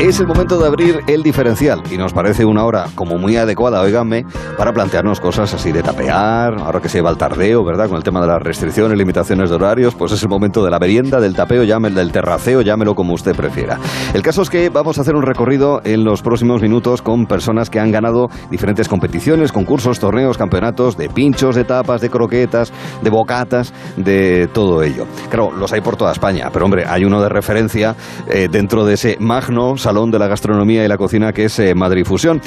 Es el momento de abrir el diferencial y nos parece una hora como muy adecuada, oíganme, para plantearnos cosas así de tapear, ahora que se va el tardeo, ¿verdad? Con el tema de las restricciones, limitaciones de horarios, pues es el momento de la merienda, del tapeo, llámelo, del terraceo, llámelo como usted prefiera. El caso es que vamos a hacer un recorrido en los próximos minutos con personas que han ganado diferentes competiciones, concursos, torneos, campeonatos de pinchos, de tapas, de croquetas, de bocatas, de todo ello. Claro, los hay por toda España, pero hombre, hay uno de referencia eh, dentro de ese magno Salón de la Gastronomía y la Cocina que es eh, Madrid Fusión,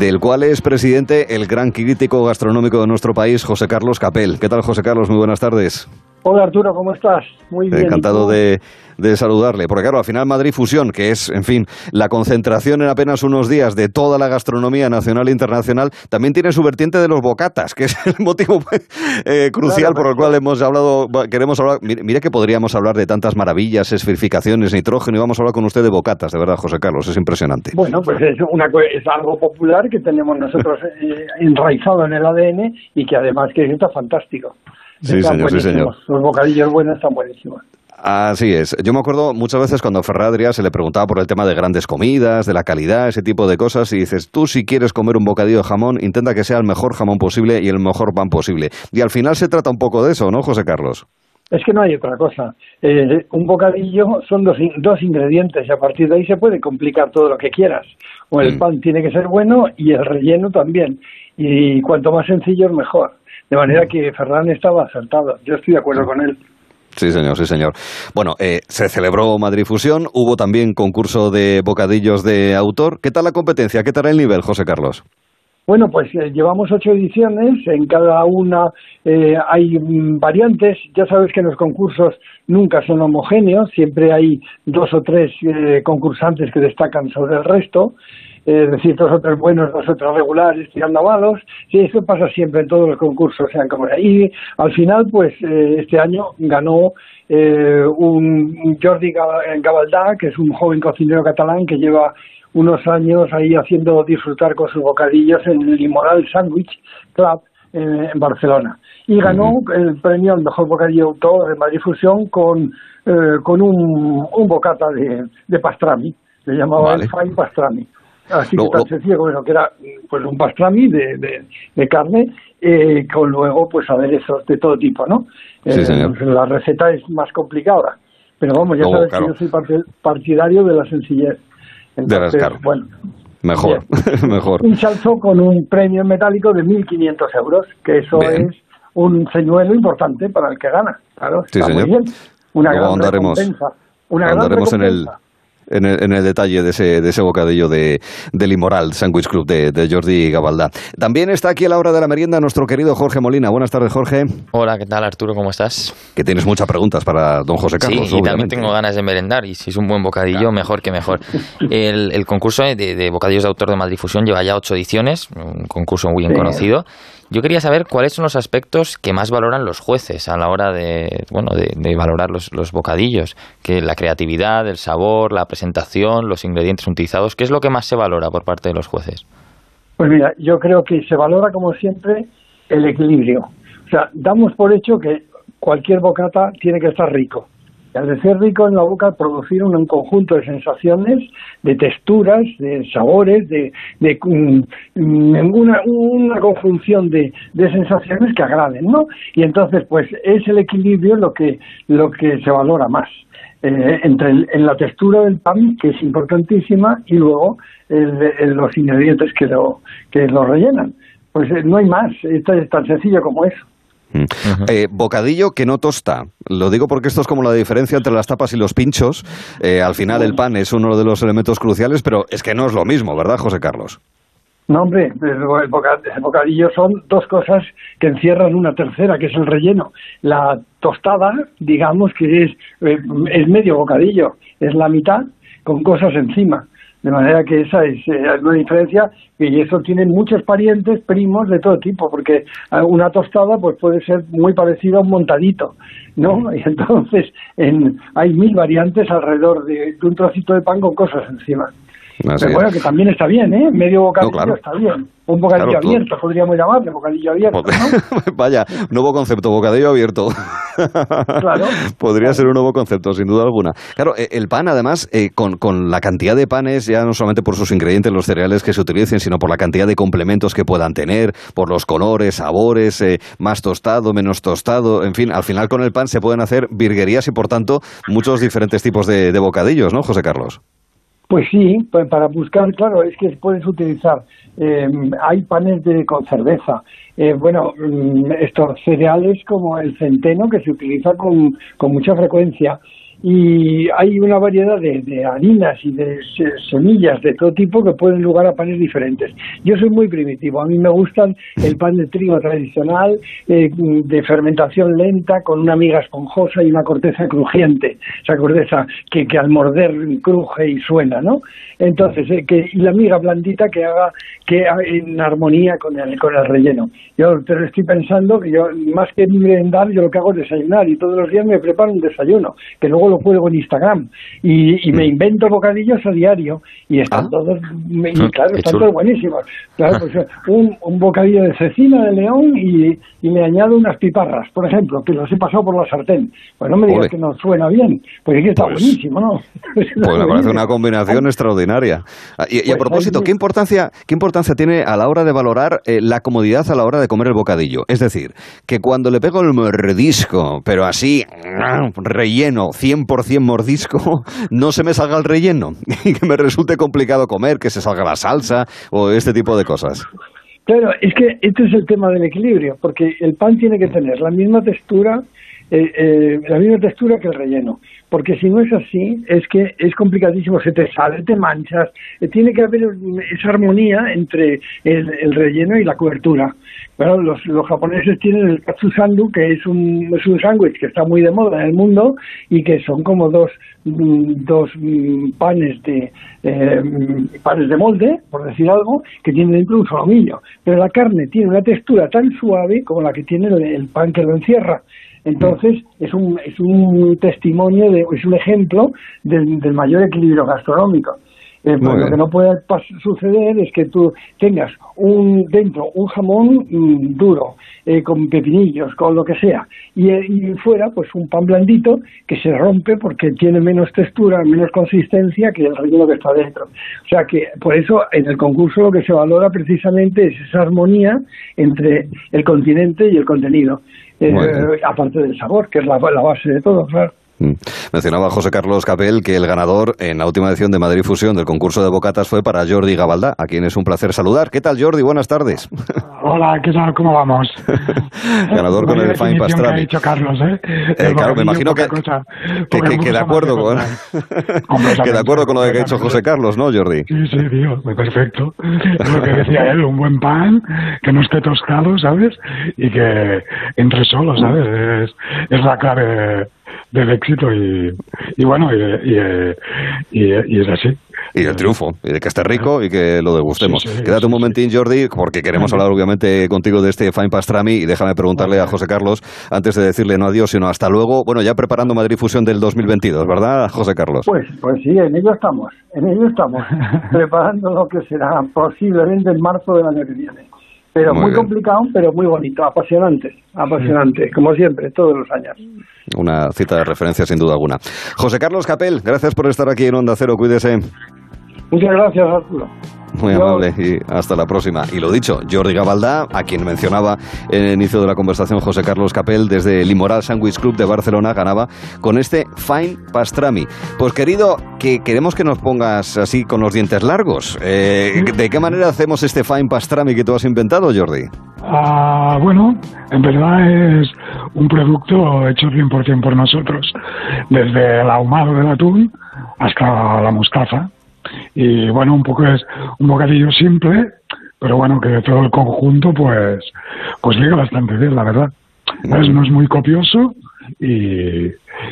del cual es presidente el gran crítico gastronómico de nuestro país, José Carlos Capel. ¿Qué tal, José Carlos? Muy buenas tardes. Hola Arturo, ¿cómo estás? Muy bien. Encantado de, de, saludarle. Porque claro, al final Madrid Fusión, que es, en fin, la concentración en apenas unos días de toda la gastronomía nacional e internacional, también tiene su vertiente de los bocatas, que es el motivo eh, crucial por el cual hemos hablado, queremos hablar. Mire, que podríamos hablar de tantas maravillas, esferificaciones, nitrógeno, y vamos a hablar con usted de bocatas, de verdad, José Carlos, es impresionante. Bueno, pues es, una, es algo popular que tenemos nosotros eh, enraizado en el ADN y que además que está fantástico. Sí, señor, sí, señor. Los bocadillos buenos están buenísimos. Así es. Yo me acuerdo muchas veces cuando Ferradria se le preguntaba por el tema de grandes comidas, de la calidad, ese tipo de cosas, y dices, tú si quieres comer un bocadillo de jamón, intenta que sea el mejor jamón posible y el mejor pan posible. Y al final se trata un poco de eso, ¿no, José Carlos? Es que no hay otra cosa. Eh, un bocadillo son dos, dos ingredientes y a partir de ahí se puede complicar todo lo que quieras. O el mm. pan tiene que ser bueno y el relleno también. Y cuanto más sencillo mejor. De manera que Ferran estaba acertado. Yo estoy de acuerdo con él. Sí, señor, sí, señor. Bueno, eh, se celebró Madrid Fusión, hubo también concurso de bocadillos de autor. ¿Qué tal la competencia? ¿Qué tal el nivel, José Carlos? Bueno, pues eh, llevamos ocho ediciones, en cada una eh, hay mm, variantes. Ya sabes que los concursos nunca son homogéneos, siempre hay dos o tres concursantes que destacan sobre el resto es decir, dos o tres buenos, dos o tres regulares, tirando a malos, y eso pasa siempre en todos los concursos, sean como Y al final, pues eh, este año ganó eh, un Jordi Gabaldá, que es un joven cocinero catalán que lleva unos años ahí haciendo disfrutar con sus bocadillos en el Imoral Sandwich Club en Barcelona. Y ganó el premio al mejor bocadillo autor de Madrid Fusión con, eh, con un, un bocata de, de pastrami, se llamaba el Fine Pastrami. Así que tan sencillo como que era pues un pastrami de, de, carne eh, con luego pues aderezos de todo tipo, ¿no? Sí, eh, pues, la receta es más complicada, pero vamos, ya sabes que yo soy partidario de la sencillez. Entonces, bueno, Mejor, mejor. Un salto con un premio metálico de 1.500 euros, que eso es un señuelo importante para el que gana. Claro, sí, señor. Muy bien. Una gran recompensa. Una gran recompensa. en el en el, detalle de ese, de ese bocadillo de, del Imoral Sandwich Club de, de, Jordi Gabaldá. También está aquí a la hora de la merienda nuestro querido Jorge Molina. Buenas tardes, Jorge. Hola, ¿qué tal, Arturo? ¿Cómo estás? Que tienes muchas preguntas para don José Carlos. Sí, y también tengo ganas de merendar. Y si es un buen bocadillo, mejor que mejor. El, concurso de, de, bocadillos de autor de Madrid Fusión lleva ya ocho ediciones, un concurso muy bien conocido. Yo quería saber cuáles son los aspectos que más valoran los jueces a la hora de, bueno, de, valorar los, los, bocadillos, que la creatividad, el sabor, la presentación, los ingredientes utilizados, ¿qué es lo que más se valora por parte de los jueces? Pues mira, yo creo que se valora como siempre el equilibrio. O sea, damos por hecho que cualquier bocata tiene que estar rico al de ser rico en la boca, producir un, conjunto de sensaciones, de texturas, de sabores, de, de mm, una, una, conjunción de, de, sensaciones que agraden, ¿no? Y entonces, pues es el equilibrio lo que, lo que se valora más. Eh, entre en la textura del pan, que es importantísima, y luego los ingredientes que lo, que lo rellenan. Pues eh, no hay más, esto es tan sencillo como eso. Mm. Eh, bocadillo que no tosta. Lo digo porque esto es como la diferencia entre las tapas y los pinchos. Eh, al final el pan es uno de los elementos cruciales, pero es que no es lo mismo, ¿verdad, José Carlos? No, hombre, el bocadillo son dos cosas que encierran una tercera, que es el relleno. La tostada, digamos que es, eh, es medio bocadillo, es la mitad con cosas encima. De manera que esa es eh, una diferencia y eso tiene muchos parientes, primos de todo tipo, porque una tostada pues puede ser muy parecida a un montadito, ¿no? Y entonces en, hay mil variantes alrededor de, un trocito de pan con cosas encima. Pero bueno, que también está bien, ¿eh? Medio bocadillo está bien. Un bocadillo abierto, podríamos llamarle, bocadillo abierto. Vaya, nuevo concepto, bocadillo abierto. claro. Podría ser un nuevo concepto, sin duda alguna. Claro, eh, el pan, además, eh, con, con, la cantidad de panes, ya no solamente por sus ingredientes, los cereales que se utilicen, sino por la cantidad de complementos que puedan tener, por los colores, sabores, eh, más tostado, menos tostado, en fin, al final con el pan se pueden hacer virguerías y, por tanto, muchos diferentes tipos de, de bocadillos, ¿no, José Carlos? Pues sí, para buscar, claro, es que puedes utilizar, eh, hay panes de, con cerveza, eh, bueno, mm, estos cereales como el centeno que se utiliza con, con mucha frecuencia, y hay una variedad de, harinas y de semillas de todo tipo que pueden lugar a panes diferentes. Yo soy muy primitivo, a mí me gustan el pan de trigo tradicional, eh, de fermentación lenta, con una miga esponjosa y una corteza crujiente, esa corteza que, que al morder cruje y suena, ¿no? Entonces, eh, que, y la miga blandita que haga que en armonía con el, con el relleno. Yo pero estoy pensando que yo, más que merendar, yo lo que hago es desayunar y todos los días me preparo un desayuno, que luego lo cuelgo en Instagram y, me mm. invento bocadillos a diario y están ah. todos, y ah, claro, están todos buenísimos. Claro, pues un, un bocadillo de cecina de león y, y me añado unas piparras, por ejemplo, que los he pasado por la sartén. Pues no me digas que no suena bien, porque aquí está pues buenísimo, ¿no? Pues me parece una combinación extraordinaria. Ah, y, a pues propósito, ¿qué importancia, ¿qué importancia tiene a la hora de valorar eh, la comodidad a la hora de comer el bocadillo? Es decir, que cuando le pego el mordisco, pero así, relleno, 100% mordisco, no se me salga el relleno y que me resulte complicado comer, que se salga la salsa o este tipo de cosas. Claro, es que este es el tema del equilibrio, porque el pan tiene que tener la misma textura, eh, eh, la misma textura que el relleno, porque si no es así, es que es complicadísimo, se te sale, te manchas, eh, tiene que haber esa armonía entre el, relleno y la cobertura. Bueno, los, los japoneses tienen el katsu sandu, que es un, es un sándwich que está muy de moda en el mundo y que son como dos, mm, dos mm, panes de eh, panes de molde, por decir algo, que tienen dentro un solomillo. Pero la carne tiene una textura tan suave como la que tiene el, pan que lo encierra. Entonces, es un, es un testimonio, de, es un ejemplo del mayor equilibrio gastronómico. Eh, pues lo que no puede suceder es que tú tengas un dentro un jamón mm, duro, eh, con pepinillos, con lo que sea, y, eh, y, fuera pues un pan blandito que se rompe porque tiene menos textura, menos consistencia que el relleno que está dentro. O sea que por eso en el concurso lo que se valora precisamente es esa armonía entre el continente y el contenido, aparte del sabor, que es la, la base de todo, claro. Mm. Mencionaba José Carlos Capel que el ganador en la última edición de Madrid Fusión del concurso de bocatas fue para Jordi Gabaldá, a quien es un placer saludar. ¿Qué tal, Jordi? Buenas tardes. Hola, ¿qué tal? ¿Cómo vamos? ganador con el Fine Pastrami. Que ha dicho Carlos, ¿eh? eh claro, me imagino que, que, de acuerdo con, que de acuerdo con lo que ha dicho José Carlos, ¿no, Jordi? Sí, sí, tío, perfecto. Es lo que decía él, un buen pan, que no esté tostado, ¿sabes? Y que entre solo, ¿sabes? Es, es la clave del éxito y, y bueno, y, y, es así. Y el triunfo, y de que esté rico y que lo degustemos. Quédate un momentín, Jordi, porque queremos hablar obviamente contigo de este Fine Pastrami y déjame preguntarle a José Carlos, antes de decirle no adiós, sino hasta luego, bueno, ya preparando Madrid Fusión del 2022, ¿verdad, José Carlos? Pues, pues sí, en ello estamos, en ello estamos, preparando lo que será posiblemente en marzo del año que viene. Pero muy, complicado, pero muy bonito, apasionante, apasionante, como siempre, todos los años. Una cita de referencia sin duda alguna. José Carlos Capel, gracias por estar aquí en Onda Cero, cuídese. Muchas gracias, Arturo. Muy amable y hasta la próxima. Y lo dicho, Jordi Gabaldá, a quien mencionaba en el inicio de la conversación José Carlos Capel, desde el Imoral Sandwich Club de Barcelona, ganaba con este Fine Pastrami. Pues querido, que queremos que nos pongas así con los dientes largos. Eh, ¿De qué manera hacemos este Fine Pastrami que tú has inventado, Jordi? Ah, bueno, en verdad es un producto hecho 100% por nosotros, desde el ahumado del atún hasta la mostaza y bueno, un poco es un bocadillo simple, pero bueno, que todo el conjunto pues, pues liga bastante bien, la verdad. No es muy copioso y,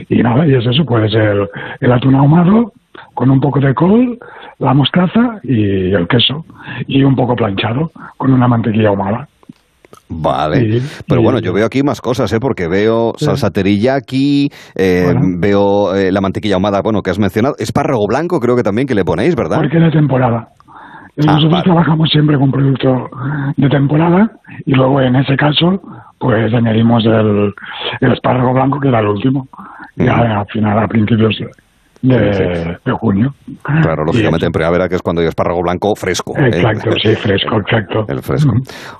y nada, y es eso, puede ser el atún ahumado con un poco de col, la mostaza y el queso, y un poco planchado con una mantequilla ahumada. Vale, pero bueno, yo veo aquí más cosas, ¿eh? porque veo salsa teriyaki, eh, veo eh, la mantequilla ahumada, bueno, que has mencionado, espárrago blanco creo que también que le ponéis, ¿verdad? Porque de temporada. Ah, Nosotros trabajamos siempre con producto de temporada y luego en ese caso pues añadimos el, el espárrago blanco que era el último, ya al final a principios de, junio. Claro, lógicamente en primavera, que es cuando hay espárrago blanco fresco. ¿eh? Exacto, sí, fresco, exacto. El fresco.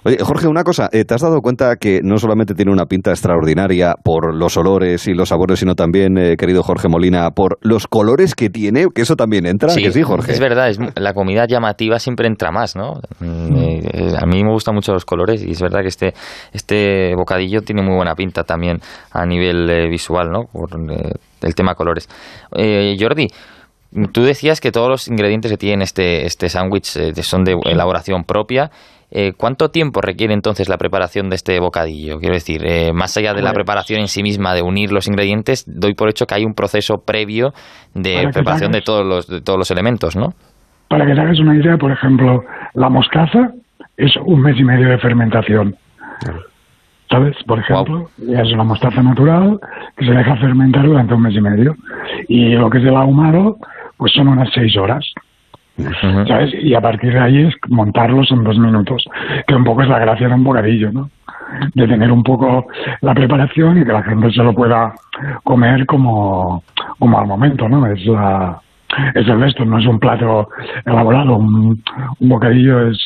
Oye, Jorge, una cosa, eh, ¿te has dado cuenta que no solamente tiene una pinta extraordinaria por los olores y los sabores, sino también, eh, querido Jorge Molina, por los colores que tiene? Que eso también entra, sí, que sí, Jorge. Es verdad, es, la comida llamativa siempre entra más, ¿no? Mm, a mí me gustan mucho los colores y es verdad que este, este bocadillo tiene muy buena pinta también a nivel visual, ¿no? Por, el tema colores. Eh, Jordi, tú decías que todos los ingredientes que tiene este, este sándwich eh, son de elaboración propia. Eh, ¿Cuánto tiempo requiere entonces la preparación de este bocadillo? Quiero decir, más allá de la preparación en sí misma, de unir los ingredientes, doy por hecho que hay un proceso previo de preparación de todos, los, de todos los elementos, ¿no? Para que te hagas una idea, por ejemplo, la mostaza es un mes y medio de fermentación. ¿Sabes? Por ejemplo, es una mostaza natural que se deja fermentar durante un mes y medio. Y lo que es el ahumado, pues son unas seis horas. ¿Sabes? Y a partir de ahí es montarlos en dos minutos, que un poco es la gracia de un bocadillo, ¿no? De tener un poco la preparación y que la gente se lo pueda comer como, como al momento, ¿no? Es la, es el resto, no es un plato elaborado, un, bocadillo es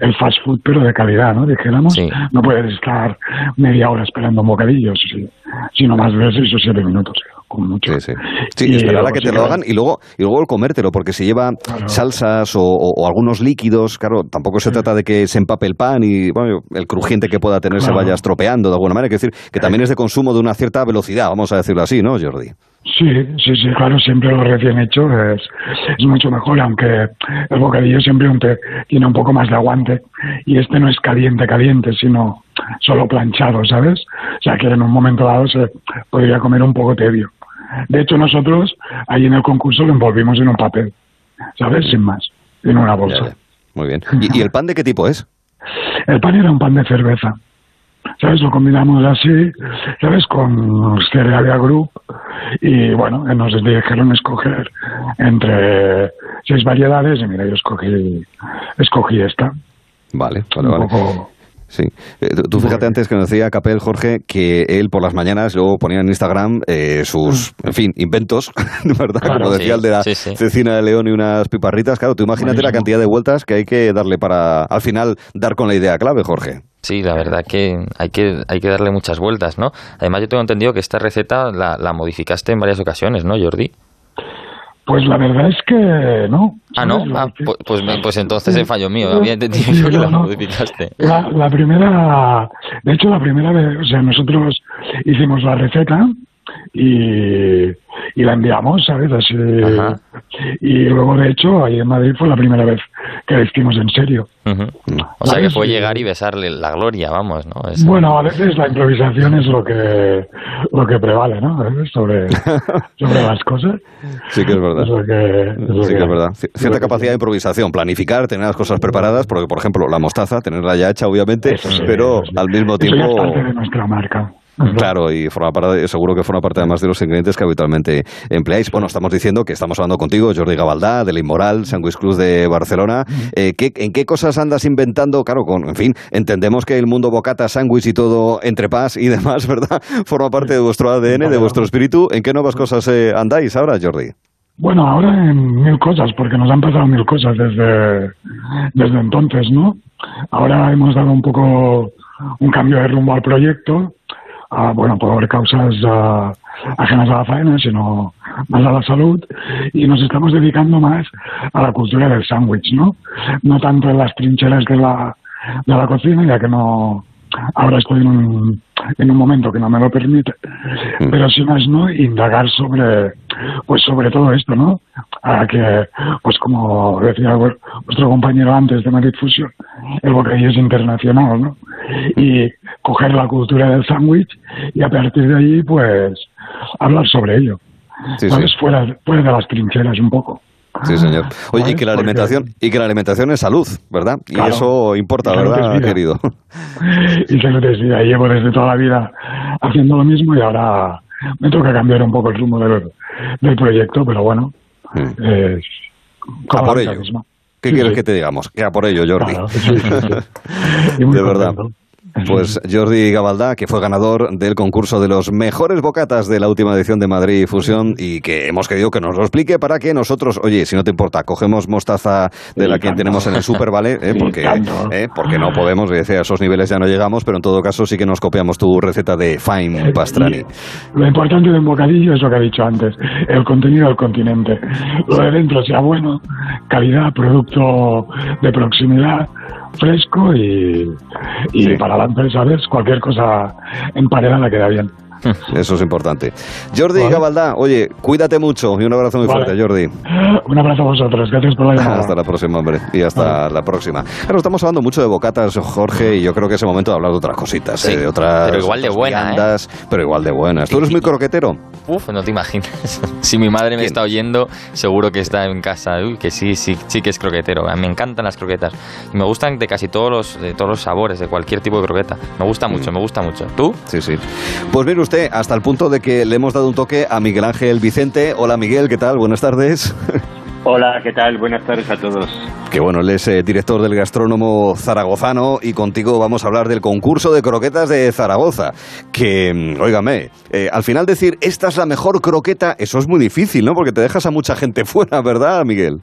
el fast food pero de calidad, ¿no? Dijéramos, no puedes estar media hora esperando un bocadillo, sino más de seis o siete minutos. Con mucho. Sí, sí. sí esperar a que te lo hagan y luego, y luego el comértelo, porque si lleva salsas o, algunos líquidos, claro, tampoco se trata de que se empape el pan y bueno, el crujiente que pueda tener se vaya estropeando de alguna manera. Que decir que también es de consumo de una cierta velocidad, vamos a decirlo así, ¿no, Jordi? Sí, sí, sí, claro, siempre lo recién hecho es, es mucho mejor, aunque el bocadillo siempre tiene un poco más de aguante y este no es caliente, caliente, sino solo planchado, ¿sabes? O sea que en un momento dado se podría comer un poco tebio. De hecho, nosotros ahí en el concurso lo envolvimos en un papel, ¿sabes? Sin más, en una bolsa. Muy bien. ¿Y el pan de qué tipo es? El pan era un pan de cerveza. ¿Sabes? Lo combinamos así, ¿sabes? Con Cerealia Group y bueno, nos dijeron escoger entre seis variedades y mira, yo escogí, escogí esta. Vale, vale, vale. Sí. Eh, tú fíjate antes que nos decía Capel, Jorge, que él por las mañanas luego ponía en Instagram eh, sus, mm. en fin, inventos, ¿verdad? Como decía el de la cecina de león y unas piparritas. Claro, tú imagínate la cantidad de vueltas que hay que darle para, al final, dar con la idea clave, Jorge. Sí, la verdad que hay que, hay que darle muchas vueltas, ¿no? Además, yo tengo entendido que esta receta la, la modificaste en varias ocasiones, ¿no, Jordi? Pues la verdad es que no. Ah, no. Ah, pues, pues, pues, entonces es fallo mío. Había entendido que la modificaste. La, la, primera, de hecho, la primera vez, o sea, nosotros hicimos la receta y, y la enviamos, ¿sabes? Así, y luego, de hecho, ahí en Madrid fue la primera vez que la hicimos en serio. O sea, que fue llegar y besarle la gloria, vamos, ¿no? Bueno, a veces la improvisación es lo que lo que prevale, ¿no? Sobre, sobre las cosas. Sí que es verdad. sí que, es verdad. Cierta capacidad de improvisación, planificar, tener las cosas preparadas, porque, por ejemplo, la mostaza, tenerla ya hecha, obviamente, pero al mismo tiempo... es parte de nuestra marca. Claro, y forma parte, seguro que forma parte además de los ingredientes que habitualmente empleáis. Bueno, estamos diciendo que estamos hablando contigo, Jordi Gabaldá, del Inmoral, Sandwich Cruz de Barcelona. Eh, ¿En qué cosas andas inventando? Claro, con, en fin, entendemos que el mundo bocata, sándwich y todo entre paz y demás, ¿verdad? Forma parte de vuestro ADN, de vuestro espíritu. ¿En qué nuevas cosas eh, andáis ahora, Jordi? Bueno, ahora en mil cosas, porque nos han pasado mil cosas desde, desde entonces, ¿no? Ahora hemos dado un poco un cambio de rumbo al proyecto bueno, por causas ajenas a la faena, sino más a la salud, y nos estamos dedicando más a la cultura del sándwich, ¿no? No tanto en las trincheras de la, de la cocina, ya que no, ahora estoy en un, en un momento que no me lo permite, mm. pero si más no, indagar sobre, pues sobre todo esto, ¿no? A que, pues como decía vuestro compañero antes de Madrid Fusion, el bocadillo es internacional, ¿no? Y coger la cultura del sándwich y a partir de ahí, pues, hablar sobre ello. Fuera, fuera de las trincheras un poco. Sí, señor. Oye, y que la alimentación, y que la alimentación es salud, ¿verdad? Y eso importa, ¿verdad, querido? Y salud es vida. Llevo desde toda la vida haciendo lo mismo y ahora me toca cambiar un poco el rumbo del, del proyecto, pero bueno, es a por ello. ¿Qué quieres que te digamos? Que a por ello, Jordi. de verdad. Pues Jordi Gabaldá, que fue ganador del concurso de los mejores bocatas de la última edición de Madrid Fusión y que hemos querido que nos lo explique para que nosotros, oye, si no te importa, cogemos mostaza de la que tenemos en el Super, ¿vale? ¿Eh? Porque, ¿eh? porque no podemos, decir, a esos niveles ya no llegamos, pero en todo caso sí que nos copiamos tu receta de Fine Pastrani. Lo importante de un bocadillo es lo que ha dicho antes, el contenido del continente. Lo de dentro sea bueno, calidad, producto de proximidad fresco y, y para la ¿sabes? Cualquier cosa emparedada queda bien. Eso es importante. Jordi Gabaldá, oye, cuídate mucho y un abrazo muy fuerte, Jordi. Un abrazo a vosotros, gracias por la llamada. Hasta la próxima, hombre, y hasta la próxima. Claro, estamos hablando mucho de bocatas, Jorge, y yo creo que es el momento de hablar de otras cositas, ¿eh? de otras. Pero igual de buenas. ¿eh? Pero igual de buenas. ¿Tú eres muy croquetero? Uf, no te imaginas. si mi madre me está oyendo, seguro que está en casa. Uy, que sí, sí, sí que es croquetero. Me encantan las croquetas. Me gustan de casi todos los, de todos los sabores, de cualquier tipo de croqueta. Me gusta mucho, mm. me gusta mucho. ¿Tú? Sí, sí. Pues mire usted, hasta el punto de que le hemos dado un toque a Miguel Ángel Vicente. Hola Miguel, ¿qué tal? Buenas tardes. Hola, ¿qué tal? Buenas tardes a todos. Que bueno, él es eh, director del gastrónomo zaragozano y contigo vamos a hablar del concurso de croquetas de Zaragoza. Que, mm, óigame, eh, al final decir esta es la mejor croqueta, eso es muy difícil, ¿no? Porque te dejas a mucha gente fuera, ¿verdad, Miguel?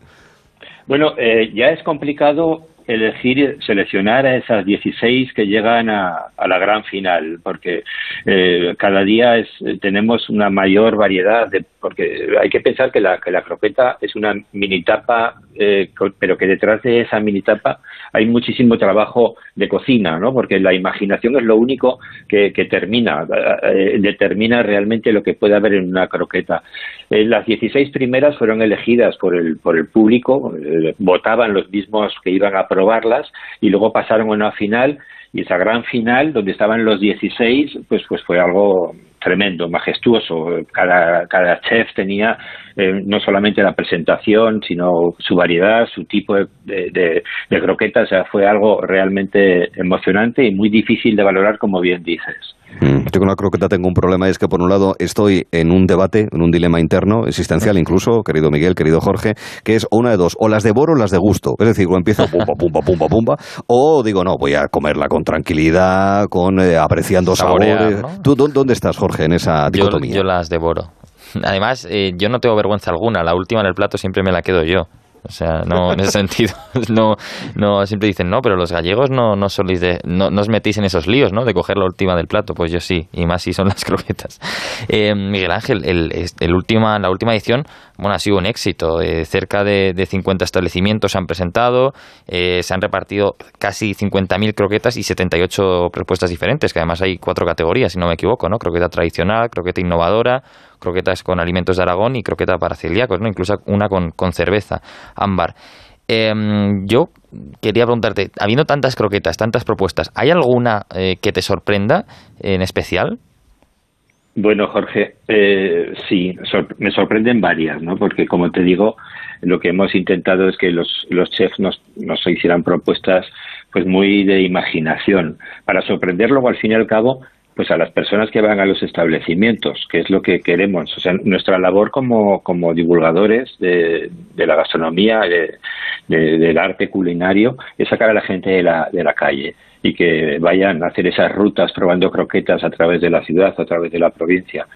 Bueno, eh, ya es complicado elegir, seleccionar a esas 16 que llegan a, la gran final, porque eh, cada día es, tenemos una mayor variedad, de, porque hay que pensar que la, que la croqueta es una mini tapa, eh, pero que detrás de esa mini tapa hay muchísimo trabajo de cocina, ¿no? Porque la imaginación es lo único que, que termina, eh, determina realmente lo que puede haber en una croqueta. las 16 primeras fueron elegidas por el, por el público, votaban los mismos que iban a probarlas y luego pasaron a una final y esa gran final donde estaban los 16 pues pues fue algo tremendo, majestuoso. Cada, cada chef tenía eh, no solamente la presentación, sino su variedad, su tipo de, de, de croquetas. O sea, fue algo realmente emocionante y muy difícil de valorar, como bien dices. Mm. Yo con la croqueta tengo un problema y es que por un lado estoy en un debate, en un dilema interno, existencial incluso, querido Miguel, querido Jorge, que es una de dos, o las devoro o las de gusto. Es decir, o empiezo pumba, pumba, pumba, pumba, o digo, no, voy a comerla con tranquilidad, con eh, apreciando sabores. ¿Tú dónde estás, Jorge, en esa dicotomía? Yo, las devoro. Además, eh, yo no tengo vergüenza alguna. La última en el plato siempre me la quedo yo. O sea, no, en ese sentido, no, no, siempre dicen, no, pero los gallegos no, no de, no, os metéis en esos líos, ¿no? De coger la última del plato, pues yo sí, y más si son las croquetas. Eh, Miguel Ángel, el, el última, la última edición, bueno, ha sido un éxito. Eh, cerca de, de, 50 establecimientos se han presentado, eh, se han repartido casi 50.000 croquetas y 78 propuestas diferentes, que además hay cuatro categorías, si no me equivoco, ¿no? Croqueta tradicional, croqueta innovadora, croquetas con alimentos de Aragón y croqueta para celíacos, ¿no? incluso una con, con cerveza, ámbar. Em, yo quería preguntarte, habiendo tantas croquetas, tantas propuestas, ¿hay alguna eh, que te sorprenda en especial? Bueno, Jorge, eh, sí, me sorprenden varias, ¿no? Porque, como te digo, lo que hemos intentado es que los, los chefs nos, nos hicieran propuestas pues muy de imaginación, para sorprender luego, al fin y al cabo, pues a las personas que van a los establecimientos, que es lo que queremos. O sea, nuestra labor como, como divulgadores de, de la gastronomía, de, del arte culinario, es sacar a la gente de la, de la calle y que vayan a hacer esas rutas probando croquetas a través de la ciudad, a través de la provincia.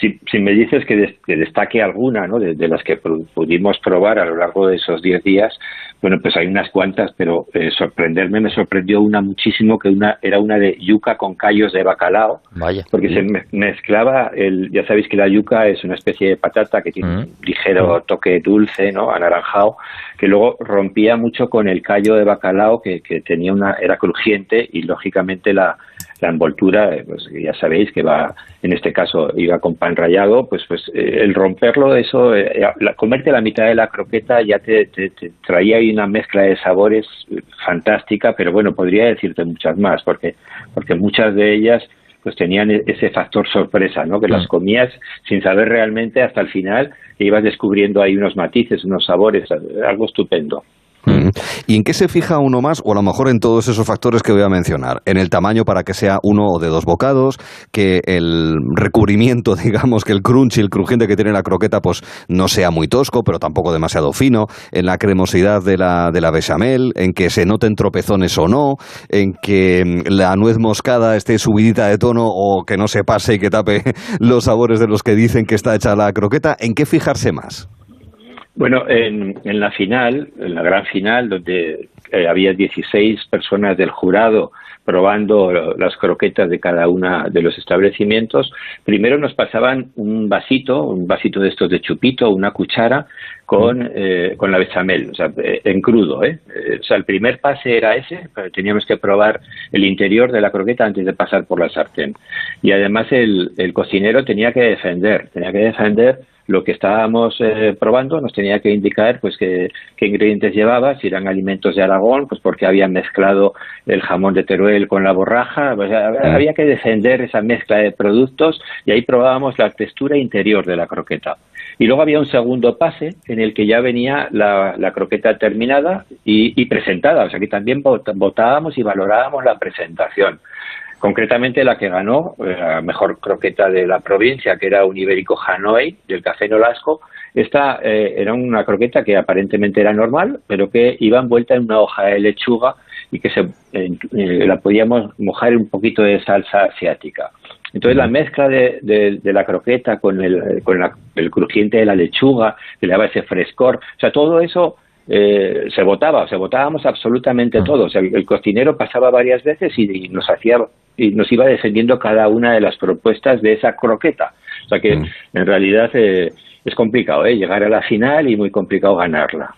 Si, si me dices que, destaque alguna ¿no? de, las que pudimos probar a lo largo de esos 10 días, bueno, pues hay unas cuantas, pero eh, sorprenderme me sorprendió una muchísimo, que una era una de yuca con callos de bacalao, Vaya. porque se mezclaba, el, ya sabéis que la yuca es una especie de patata que tiene mm. un ligero mm. toque dulce, ¿no? anaranjado, que luego rompía mucho con el callo de bacalao, que, que tenía una, era crujiente y lógicamente la, la envoltura, eh, pues ya sabéis que va, en este caso iba con pan rallado, pues pues eh, el romperlo, eso, eh, la, comerte la mitad de la croqueta ya te, traía ahí una mezcla de sabores fantástica, pero bueno, podría decirte muchas más, porque, porque muchas de ellas pues tenían e-, ese factor sorpresa, ¿no? Que las comías sin saber realmente hasta el final que ibas descubriendo ahí unos matices, unos sabores, algo estupendo. ¿Y en qué se fija uno más? O a lo mejor en todos esos factores que voy a mencionar. En el tamaño para que sea uno o de dos bocados, que el recubrimiento, digamos, que el crunch y el crujiente que tiene la croqueta, pues no sea muy tosco, pero tampoco demasiado fino. En la cremosidad de la, de la bechamel, en que se noten tropezones o no, en que mm, la nuez moscada esté subidita de tono o que no se pase y que tape los sabores de los que dicen que está hecha la croqueta. ¿En qué fijarse más? Bueno, en, en, la final, en la gran final, donde eh, había 16 personas del jurado probando las croquetas de cada una de los establecimientos, primero nos pasaban un vasito, un vasito de estos de chupito, una cuchara con, eh, con la bechamel, o sea, eh, en crudo. ¿eh? O sea, el primer pase era ese, teníamos que probar el interior de la croqueta antes de pasar por la sartén. Y además el, el cocinero tenía que defender, tenía que defender lo que estábamos eh, probando nos tenía que indicar pues qué, ingredientes llevaba, si eran alimentos de Aragón, pues porque habían mezclado el jamón de Teruel con la borraja, pues, había que defender esa mezcla de productos y ahí probábamos la textura interior de la croqueta. Y luego había un segundo pase en el que ya venía la, croqueta terminada y, y, presentada, o sea que también votábamos y valorábamos la presentación. Concretamente la que ganó, eh, la mejor croqueta de la provincia, que era un ibérico Hanoi del Café Nolasco, esta eh, era una croqueta que aparentemente era normal, pero que iba envuelta en una hoja de lechuga y que se, eh, la podíamos mojar un poquito de salsa asiática. Entonces la mezcla de, la croqueta con, el, con el crujiente de la lechuga, que le daba ese frescor, o sea, todo eso se votaba, se votábamos absolutamente todos. El, el, cocinero pasaba varias veces y, nos hacía y nos iba defendiendo cada una de las propuestas de esa croqueta. O sea que mm. en realidad eh, es complicado ¿eh? llegar a la final y muy complicado ganarla.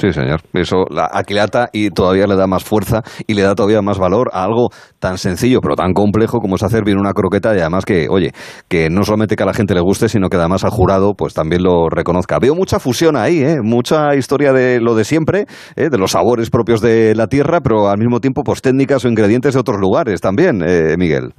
Sí, señor. Eso la aquilata y todavía le da más fuerza y le da todavía más valor a algo tan sencillo pero tan complejo como es hacer bien una croqueta y además que, oye, que no solamente que a la gente le guste, sino que además al jurado pues también lo reconozca. Veo mucha fusión ahí, ¿eh? mucha historia de lo de siempre, ¿eh? de los sabores propios de la tierra, pero al mismo tiempo pues técnicas o ingredientes de otros lugares también, eh, Miguel.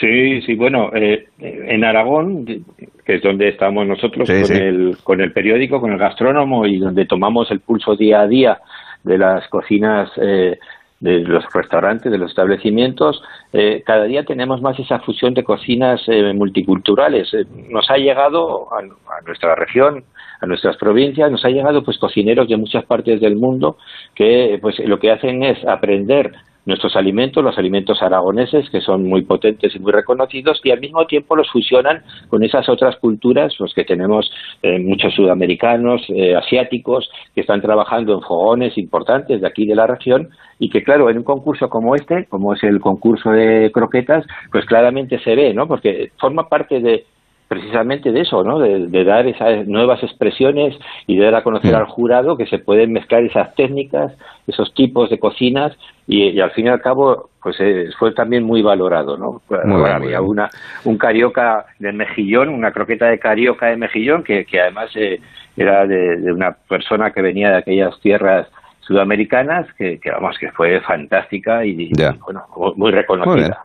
Sí, sí, bueno, eh, en Aragón, que es donde estamos nosotros con, El, con el periódico, con el gastrónomo y donde tomamos el pulso día a día de las cocinas eh, de los restaurantes, de los establecimientos, eh, cada día tenemos más esa fusión de cocinas multiculturales. nos ha llegado a, a, nuestra región, a nuestras provincias, nos ha llegado pues cocineros de muchas partes del mundo que pues lo que hacen es aprender nuestros alimentos, los alimentos aragoneses, que son muy potentes y muy reconocidos, y al mismo tiempo los fusionan con esas otras culturas, los que tenemos eh, muchos sudamericanos, eh, asiáticos, que están trabajando en fogones importantes de aquí de la región, y que claro, en un concurso como este, como es el concurso de croquetas, pues claramente se ve, ¿no? Porque forma parte de, precisamente de eso, ¿no? De, dar esas nuevas expresiones y de dar a conocer al jurado que se pueden mezclar esas técnicas, esos tipos de cocinas y, al fin y al cabo, pues eh, fue también muy valorado, ¿no? había una, un carioca de mejillón, una croqueta de carioca de mejillón que, que además eh, era de, una persona que venía de aquellas tierras sudamericanas que, que vamos que fue fantástica y, bueno muy reconocida.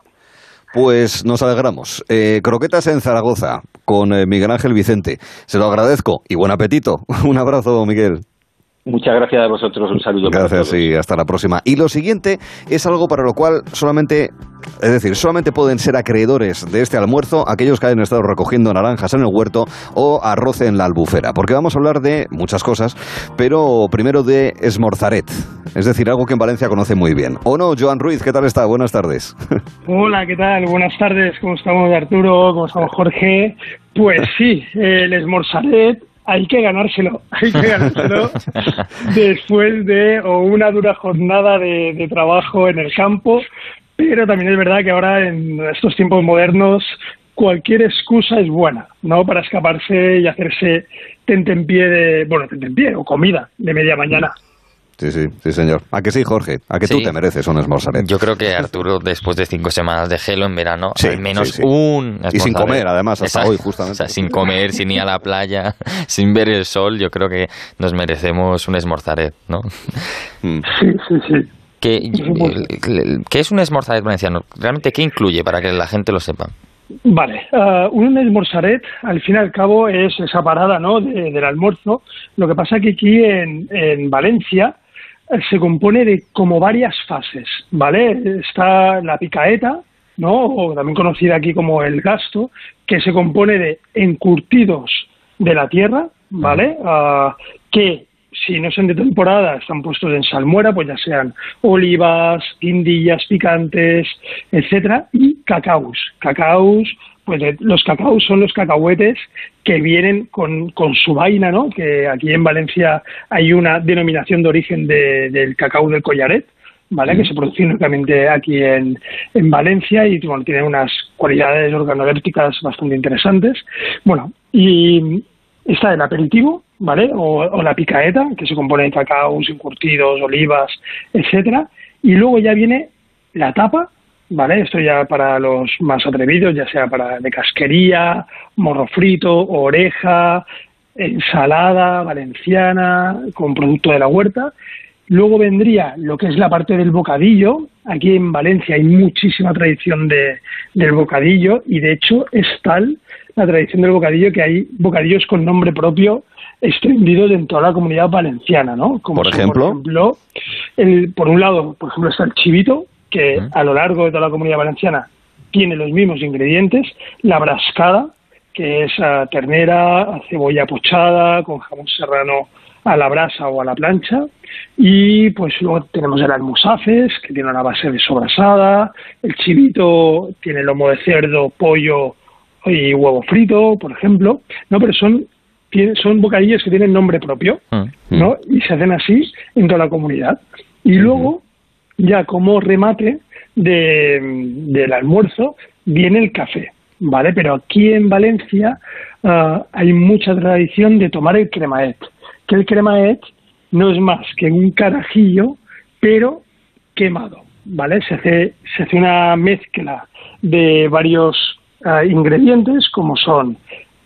Pues nos alegramos. Eh, croquetas en Zaragoza con eh, Miguel Ángel Vicente. Se lo agradezco y buen apetito. Un abrazo, Miguel. Muchas gracias a vosotros, un saludo. Gracias y hasta la próxima. Y lo siguiente es algo para lo cual solamente, es decir, solamente pueden ser acreedores de este almuerzo aquellos que hayan estado recogiendo naranjas en el huerto o arroz en la albufera, porque vamos a hablar de muchas cosas, pero primero de esmorzaret, es decir, algo que en Valencia conoce muy bien. ¿O no, Joan Ruiz? ¿Qué tal está? Buenas tardes. Hola, ¿qué tal? Buenas tardes. ¿Cómo estamos, Arturo? ¿Cómo estamos, Jorge? Pues sí, el esmorzaret hay que ganárselo, hay que ganárselo después de o una dura jornada de, trabajo en el campo, pero también es verdad que ahora en estos tiempos modernos cualquier excusa es buena, ¿no? Para escaparse y hacerse tentempié de, bueno, tentempié o comida de media mañana. Sí, sí, sí, señor. ¿A que sí, Jorge? ¿A que tú te mereces un esmorzaret? Yo creo que Arturo, después de cinco semanas de gelo en verano, al menos un Y sin comer, además, hasta hoy, justamente. O sea, sin comer, sin ir a la playa, sin ver el sol, yo creo que nos merecemos un esmorzaret, ¿no? Mm. Sí, sí, sí. ¿Qué, ¿Qué, es un esmorzaret valenciano? ¿Realmente qué incluye para que la gente lo sepa? Vale, uh, un esmorzaret al fin y al cabo es esa parada ¿no? del almuerzo. Lo que pasa que aquí en, en Valencia se compone de como varias fases, ¿vale? Está la picaeta, ¿no? O también conocida aquí como el gasto, que se compone de encurtidos de la tierra, ¿vale? Uh, que si no son de temporada, están puestos en salmuera, pues ya sean olivas, guindillas picantes, etcétera, y cacaos. Cacaos, pues los cacaos son los cacahuetes que vienen con, con su vaina, ¿no? Que aquí en Valencia hay una denominación de origen del cacao del collaret, ¿vale? Que se produce únicamente aquí en, en Valencia y bueno, tiene unas cualidades organolépticas bastante interesantes. Bueno, y está el aperitivo, ¿vale? O, la picaeta, que se compone de cacaos, encurtidos, olivas, etcétera. Y luego ya viene la tapa, ¿vale? Esto ya para los más atrevidos, ya sea para de casquería, morro frito, oreja, ensalada valenciana con producto de la huerta. Luego vendría lo que es la parte del bocadillo. Aquí en Valencia hay muchísima tradición de, del bocadillo y de hecho es tal la tradición del bocadillo que hay bocadillos con nombre propio extendidos en toda la comunidad valenciana, ¿no? Como por ejemplo, por, ejemplo el, por un lado, por ejemplo, está el chivito, que a lo largo de toda la comunidad valenciana tiene los mismos ingredientes, la brascada, que es ternera, cebolla pochada, con jamón serrano a la brasa o a la plancha, y pues luego tenemos el almusafes, que tiene una base de sobrasada, el chivito tiene lomo de cerdo, pollo y huevo frito, por ejemplo, no, pero son son bocadillos que tienen nombre propio, ah. ¿no? Y se hacen así en toda la comunidad. Y luego, ya como remate de, del almuerzo, viene el café, ¿vale? Pero aquí en Valencia ah, hay mucha tradición de tomar el cremaet, que el cremaet no es más que un carajillo, pero quemado, ¿vale? Se hace, se hace una mezcla de varios ah, ingredientes, como son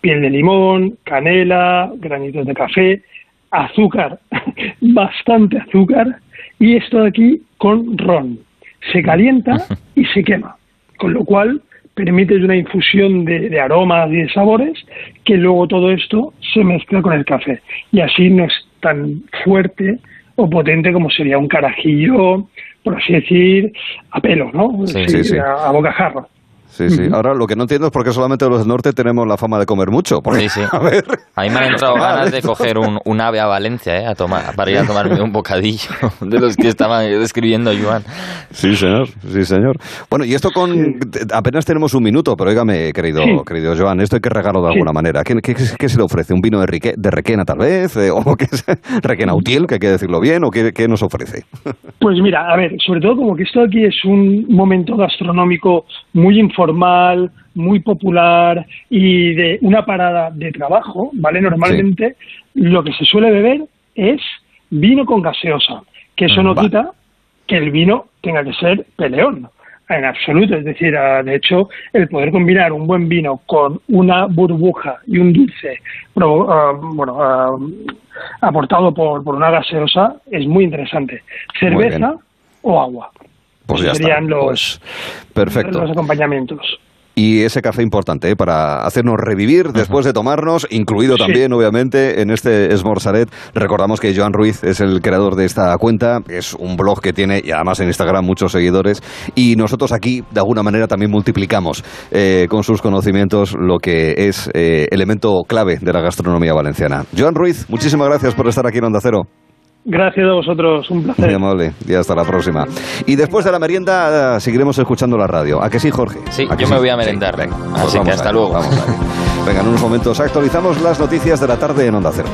piel de limón, canela, granitos de café, azúcar, bastante azúcar, y esto de aquí con ron. Se calienta y se quema, con lo cual permite una infusión de, aromas y de sabores que luego todo esto se mezcla con el café. Y así no es tan fuerte o potente como sería un carajillo, por así decir, a pelo, ¿no? Sí, A, a bocajarro. Sí, sí. Ahora lo que no entiendo es por qué solamente los del norte tenemos la fama de comer mucho. sí, sí. A, ver. a mí me han entrado ganas de coger un, un, ave a Valencia ¿eh? a tomar, para ir a tomarme un bocadillo de los que estaba describiendo Joan. Sí, señor. Sí, señor. Bueno, y esto con... Apenas tenemos un minuto, pero óigame, querido, querido Joan, esto hay que regarlo de alguna manera. ¿Qué, ¿Qué, qué, se le ofrece? ¿Un vino de, rique, de Requena, tal vez? Eh, ¿O qué es? ¿Requena Utiel, que hay que decirlo bien? ¿O qué, qué nos ofrece? Pues mira, a ver, sobre todo como que esto aquí es un momento gastronómico muy informal, muy popular y de una parada de trabajo, ¿vale? Normalmente lo que se suele beber es vino con gaseosa, que eso no quita que el vino tenga que ser peleón, en absoluto. Es decir, ah, de hecho, el poder combinar un buen vino con una burbuja y un dulce, ah, bueno, ah, aportado por, por una gaseosa es muy interesante. Cerveza o agua. Pues ya serían los, pues, perfecto. los acompañamientos y ese café importante ¿eh? para hacernos revivir después de tomarnos, incluido también, obviamente, en este Esmorzaret. Recordamos que Joan Ruiz es el creador de esta cuenta, es un blog que tiene, y además en Instagram, muchos seguidores, y nosotros aquí, de alguna manera, también multiplicamos eh, con sus conocimientos lo que es eh, elemento clave de la gastronomía valenciana. Joan Ruiz, muchísimas gracias por estar aquí en Onda Cero. Gracias a vosotros, un placer. Muy amable, y hasta la próxima. Y después de la merienda eh, seguiremos escuchando la radio. ¿A que sí, Jorge? Sí, yo me voy a merendar. venga, Así pues que hasta luego. Vamos Venga, en unos momentos actualizamos las noticias de la tarde en Onda Cero.